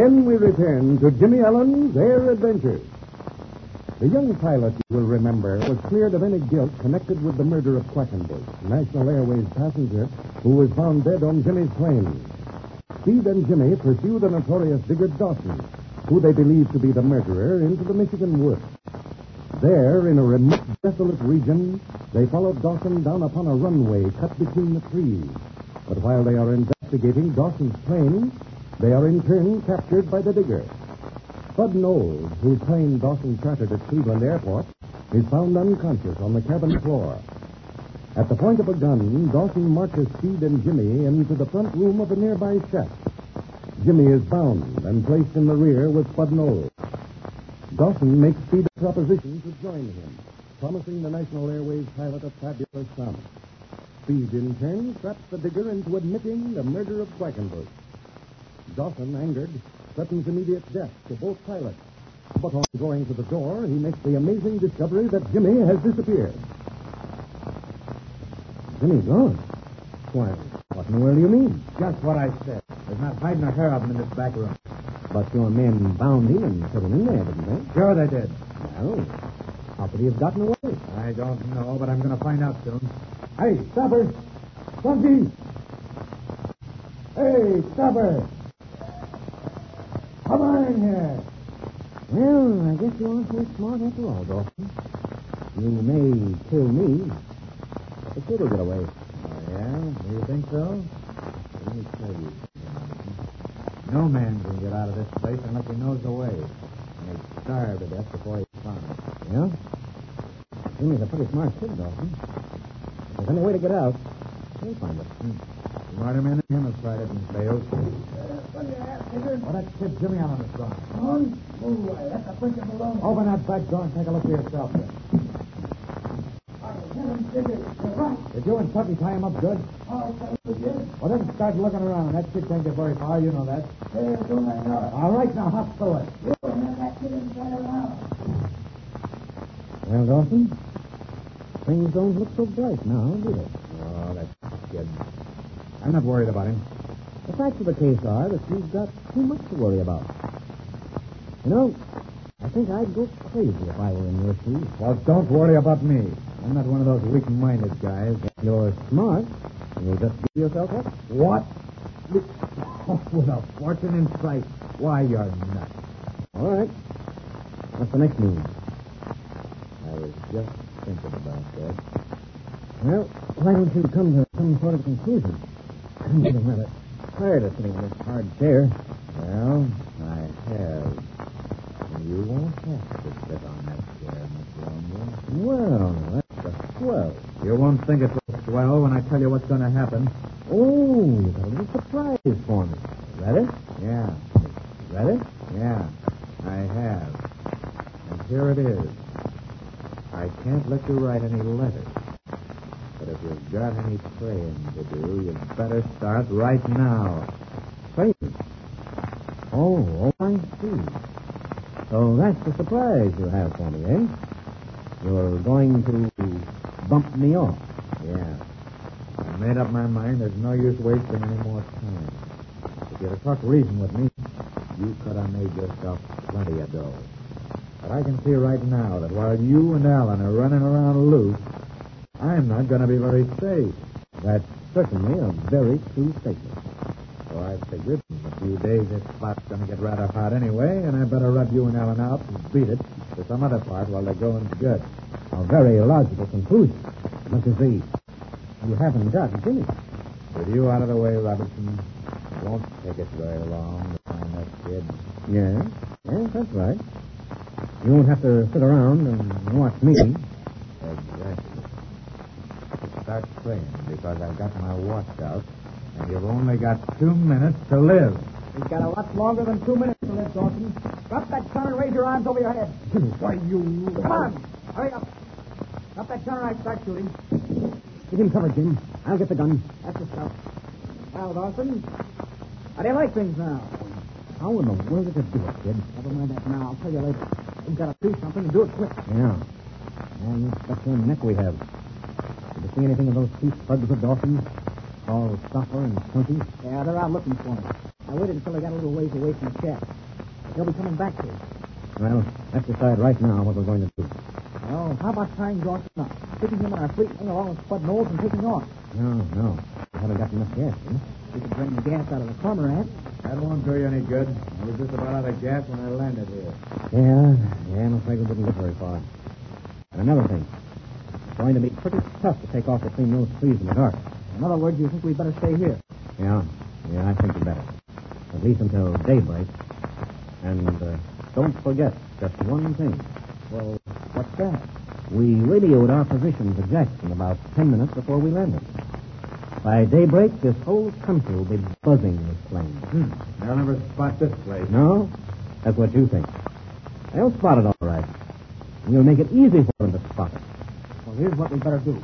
Again we return to Jimmy Allen's Air Adventures. The young pilot, you will remember, was cleared of any guilt connected with the murder of Quackenbush, National Airways passenger who was found dead on Jimmy's plane. Speed and Jimmy pursue the notorious digger Dawson, who they believe to be the murderer, into the Michigan woods. There, in a remote, desolate region, they follow Dawson down upon a runway cut between the trees. But while they are investigating Dawson's plane, they are in turn captured by the digger. Bud Knowles, whose plane Dawson chartered at Cleveland Airport, is found unconscious on the cabin floor. At the point of a gun, Dawson marches Speed and Jimmy into the front room of a nearby shack. Jimmy is bound and placed in the rear with Bud Knowles. Dawson makes Speed a proposition to join him, promising the National Airways pilot a fabulous sum. Speed, in turn, traps the digger into admitting the murder of Quackenbush. Dawson, angered, threatens immediate death to both pilots. But on going to the door, he makes the amazing discovery that Jimmy has disappeared. Jimmy gone? Why, what in the world do you mean? Just what I said. There's not hiding a hair of him in this back room. But your men bound him and put him in there, didn't they? Sure they did. Well, how could he have gotten away? I don't know, but I'm going to find out soon. Hey, stopper! Funky! Hey, stopper! Come on in here. Well, I guess you aren't so smart after all, Dawson. You may kill me, but the kid will get away. Oh, yeah? You think so? Let me tell you. No man can get out of this place unless he knows the way. And he'd starve to death before he's found it. Yeah? Jimmy's a pretty smart kid, Dawson. If there's any way to get out, he'll find it. Smarter men than him have tried it and failed. Well, that kid Jimmy Allen is gone. Oh, I left the princess alone. Open that back door and take a look for yourself. Did you and Tucky tie him up good? Oh, Well, then start looking around. That kid can't get very far. You know that. yeah sure i know it All right, now hop through it. Well, Dawson, things don't look so bright now, do they? Oh, that kid. I'm not worried about him. The facts of the case are that you've got too much to worry about. You know, I think I'd go crazy if I were in your shoes. Well, don't worry about me. I'm not one of those weak-minded guys. You're smart, you'll just give yourself up. What? With a fortune in sight. Why, you're nuts. All right. What's the next move? I was just thinking about that. Well, why don't you come to some sort of conclusion? I'm getting rather tired of sitting in this hard chair. Well, I have. You won't have to sit on that chair much longer. Well, that's a swell. You won't think it's a swell when I tell you what's going to happen. Oh, you got a little surprise for me. Ready? Yeah. Ready? Yeah, I have. And here it is. I can't let you write any letters. But if you've got any praying to do, you'd better start right now. Praying. Oh, oh, I see. So that's the surprise you have for me, eh? You're going to bump me off. Yeah. I made up my mind there's no use wasting any more time. If you'd have talked reason with me, you could have made yourself plenty of dough. But I can see right now that while you and Allen are running around loose, I'm not going to be very safe. That's certainly a very true statement. So I figured in a few days this spot's going to get rather hot anyway, and I better rub you and Allen out and beat it to some other part while the going's good. A very logical conclusion. But you see, you haven't got Jimmy. With you out of the way, Robertson, it won't take us very long to find that kid. Yes, yes, that's right. You won't have to sit around and watch me. Exactly. Start praying because I've got my watch out, and you've only got two minutes to live. He's got a lot longer than two minutes to live, Dawson. Drop that gun and raise your arms over your head. Why, you... Come on. Hurry up. Drop that gun and I start shooting. Give him cover, Jim. I'll get the gun. That's the stuff. Well, Dawson, how do you like things now? How in the world did you do it, kid? Never mind that now. I'll tell you later. We've got to do something and do it quick. Yeah. And such a neck we have. Did you see anything of those two thugs of Dawson's? All Stopper and Chunky? Yeah, they're out looking for him. I waited until they got a little ways away from the shack. They'll be coming back here. Well, let's decide right now what we're going to do. Well, how about tying Dawson up, sticking him in our fleet wing along with Spud Knowles and taking off? No, no. We haven't got enough gas, eh? We could drain the gas out of the cormorant. That won't do you any good. I was just about out of gas when I landed here. Yeah, yeah, I'm afraid we wouldn't get very far. And another thing. Going to be pretty tough to take off between those trees in the dark. In other words, you think we'd better stay here? Yeah, yeah, I think you better. At least until daybreak. And uh, don't forget just one thing. Well, what's that? We radioed our position to Jackson about ten minutes before we landed. By daybreak, this whole country will be buzzing with planes. Hmm. They'll never spot this place. No? That's what you think. They'll spot it all right. And you'll make it easy for them to spot it. Well, here's what we better do.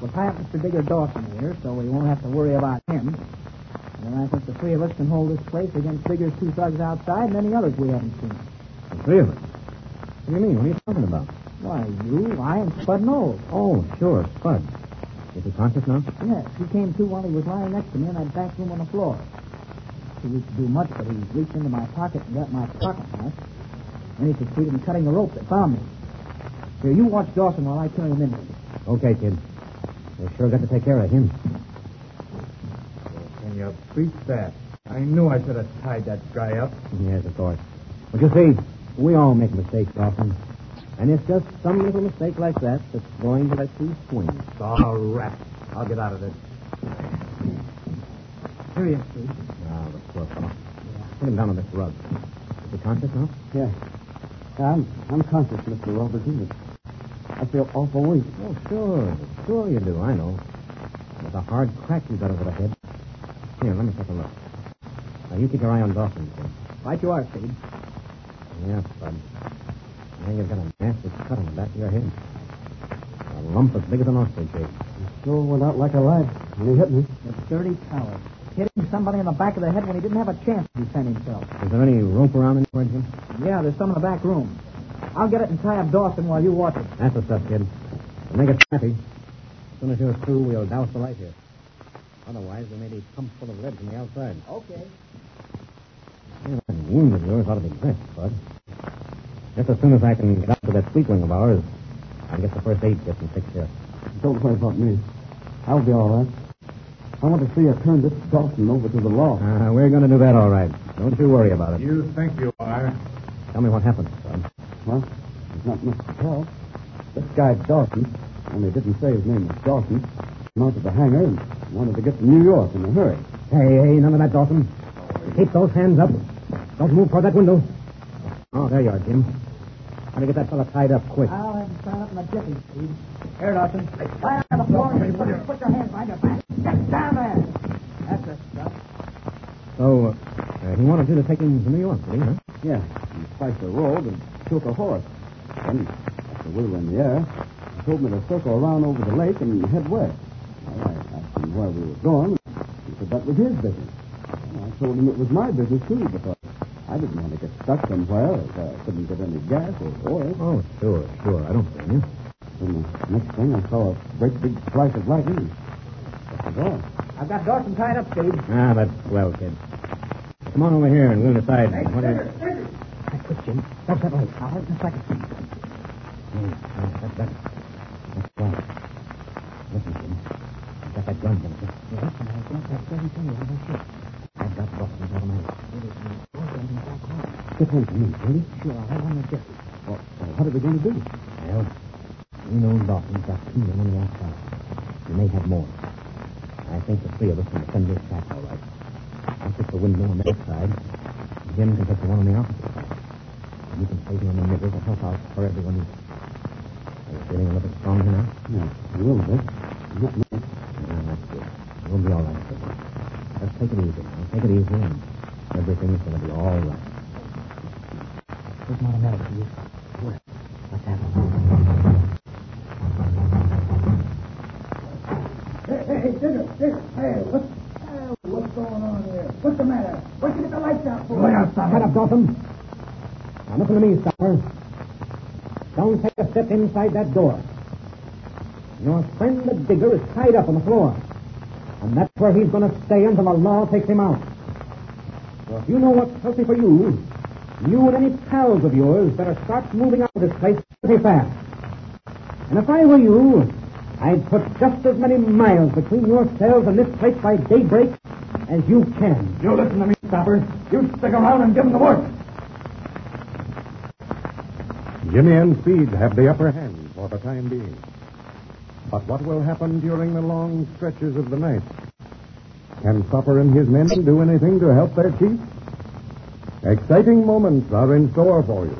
We'll tie up Mr. Digger Dawson here, so we won't have to worry about him. And I think the three of us can hold this place against Digger's two thugs outside and any others we haven't seen. The three of us. What do you mean? What are you talking about? Why, you, I, and Spud Knowles. Oh, sure, Spud. Is he conscious now? Yes, he came to while he was lying next to me in that back room on the floor. He didn't do much, but he reached into my pocket and got my pocket knife. Then he succeeded in cutting the rope that bound me. Here, you watch Dawson while I carry him in. Okay, kid. We sure got to take care of him. Can you beat that? I knew I should have tied that guy up. Yes, of course. But you see, we all make mistakes often. And it's just some little mistake like that that's going to let you swing. All right. I'll get out of this. Here he is, Steve. Ah, the poor fellow. Put him down on this rug. Is he conscious now? Yeah. I'm, I'm conscious, Mr. Robertson. I feel awful weak. Oh, sure. Sure you do, I know. With a hard crack you got over the head. Here, let me take a look. Now, you keep your eye on Dawson, kid. Right you are, Steve. Yeah, Bud. Now you've got a nasty cut on the back of your head. A lump as big as an ostrich eh? egg. Sure went out like a light when he hit me. The dirty coward. Hitting somebody in the back of the head when he didn't have a chance to defend himself. Is there any rope around anywhere, Jim? Yeah, there's some in the back room. I'll get it and tie up Dawson while you watch it. That's the stuff, kid. But make it snappy. As soon as you're through, we'll douse the light here. Otherwise, we may be pumped full of lead from the outside. Okay. Yeah, that wound of yours ought to be dressed, Bud. Just as soon as I can get up to that fleet wing of ours, I'll get the first aid kit and fix here. Don't worry about me. I'll be all right. I want to see you turn this Dawson over to the law. Uh, we're going to do that all right. Don't you worry about it. You think you are? Tell me what happened, Bud. Well, there's not much to tell. This guy Dawson, only didn't say his name was Dawson, came out to the hangar and wanted to get to New York in a hurry. Hey, hey, none of that, Dawson. Keep those hands up. Don't move toward that window. Oh, there you are, Jim. Got to get that fella tied up quick. I'll have him stand up in a jiffy, Steve. Here, Dawson. Lie on the floor and put your, put your hands behind your back. Get down there. That's the stuff. So, uh, he wanted you to take him to New York, did he, huh? Yeah, he spiked the road and took a horse. Then, after we were in the air, he told me to circle around over the lake and head west. Well, I asked him where we were going. He said that was his business. And I told him it was my business, too, because I didn't want to get stuck somewhere if I couldn't get any gas or oil. Oh, sure, sure. I don't blame you. And the next thing, I saw a great big flash of lightning. That was all. I've got Dawson tied up, Steve. Ah, that's well, kid. Come on over here and we'll decide what is... Jim. That's that light. I'll have it in a second. Hmm, that, that, that's right. Listen, Jim. I've got that gun, Jim. Yeah, listen, I've got that very thing on my ship. I've got Dawson's automatic. Get one for me, will you? Sure, I'll have one in the. Well, well, what are we going to do? Well, we know Dawson's got two men on the outside. We may have more. I think the three of us can defend this shack all right. I'll take the window on the outside. Jim can take the one on the opposite side. You can stay here in the middle to help out for everyone. Are you feeling a little stronger now? Yeah, a little bit. Not much. Ah, that's good. We'll be all right, sir. Just take it easy now. Take it easy, and everything's going to be all right. There's not a medal for you. Where? What's happening? Hey, hey, hey, Digger, Digger. Hey, what's, uh, what's going on here? What's the matter? What'd you get the lights out for? Right outside. Head up, Dawson. Now listen to me, Stopper. Don't take a step inside that door. Your friend the digger is tied up on the floor. And that's where he's going to stay until the law takes him out. So if you know what's healthy for you, you and any pals of yours better start moving out of this place pretty fast. And if I were you, I'd put just as many miles between yourselves and this place by daybreak as you can. You listen to me, Stopper. You stick around and give them the work. Jimmy and Speed have the upper hand for the time being. But what will happen during the long stretches of the night? Can Stopper and his men do anything to help their chief? Exciting moments are in store for you.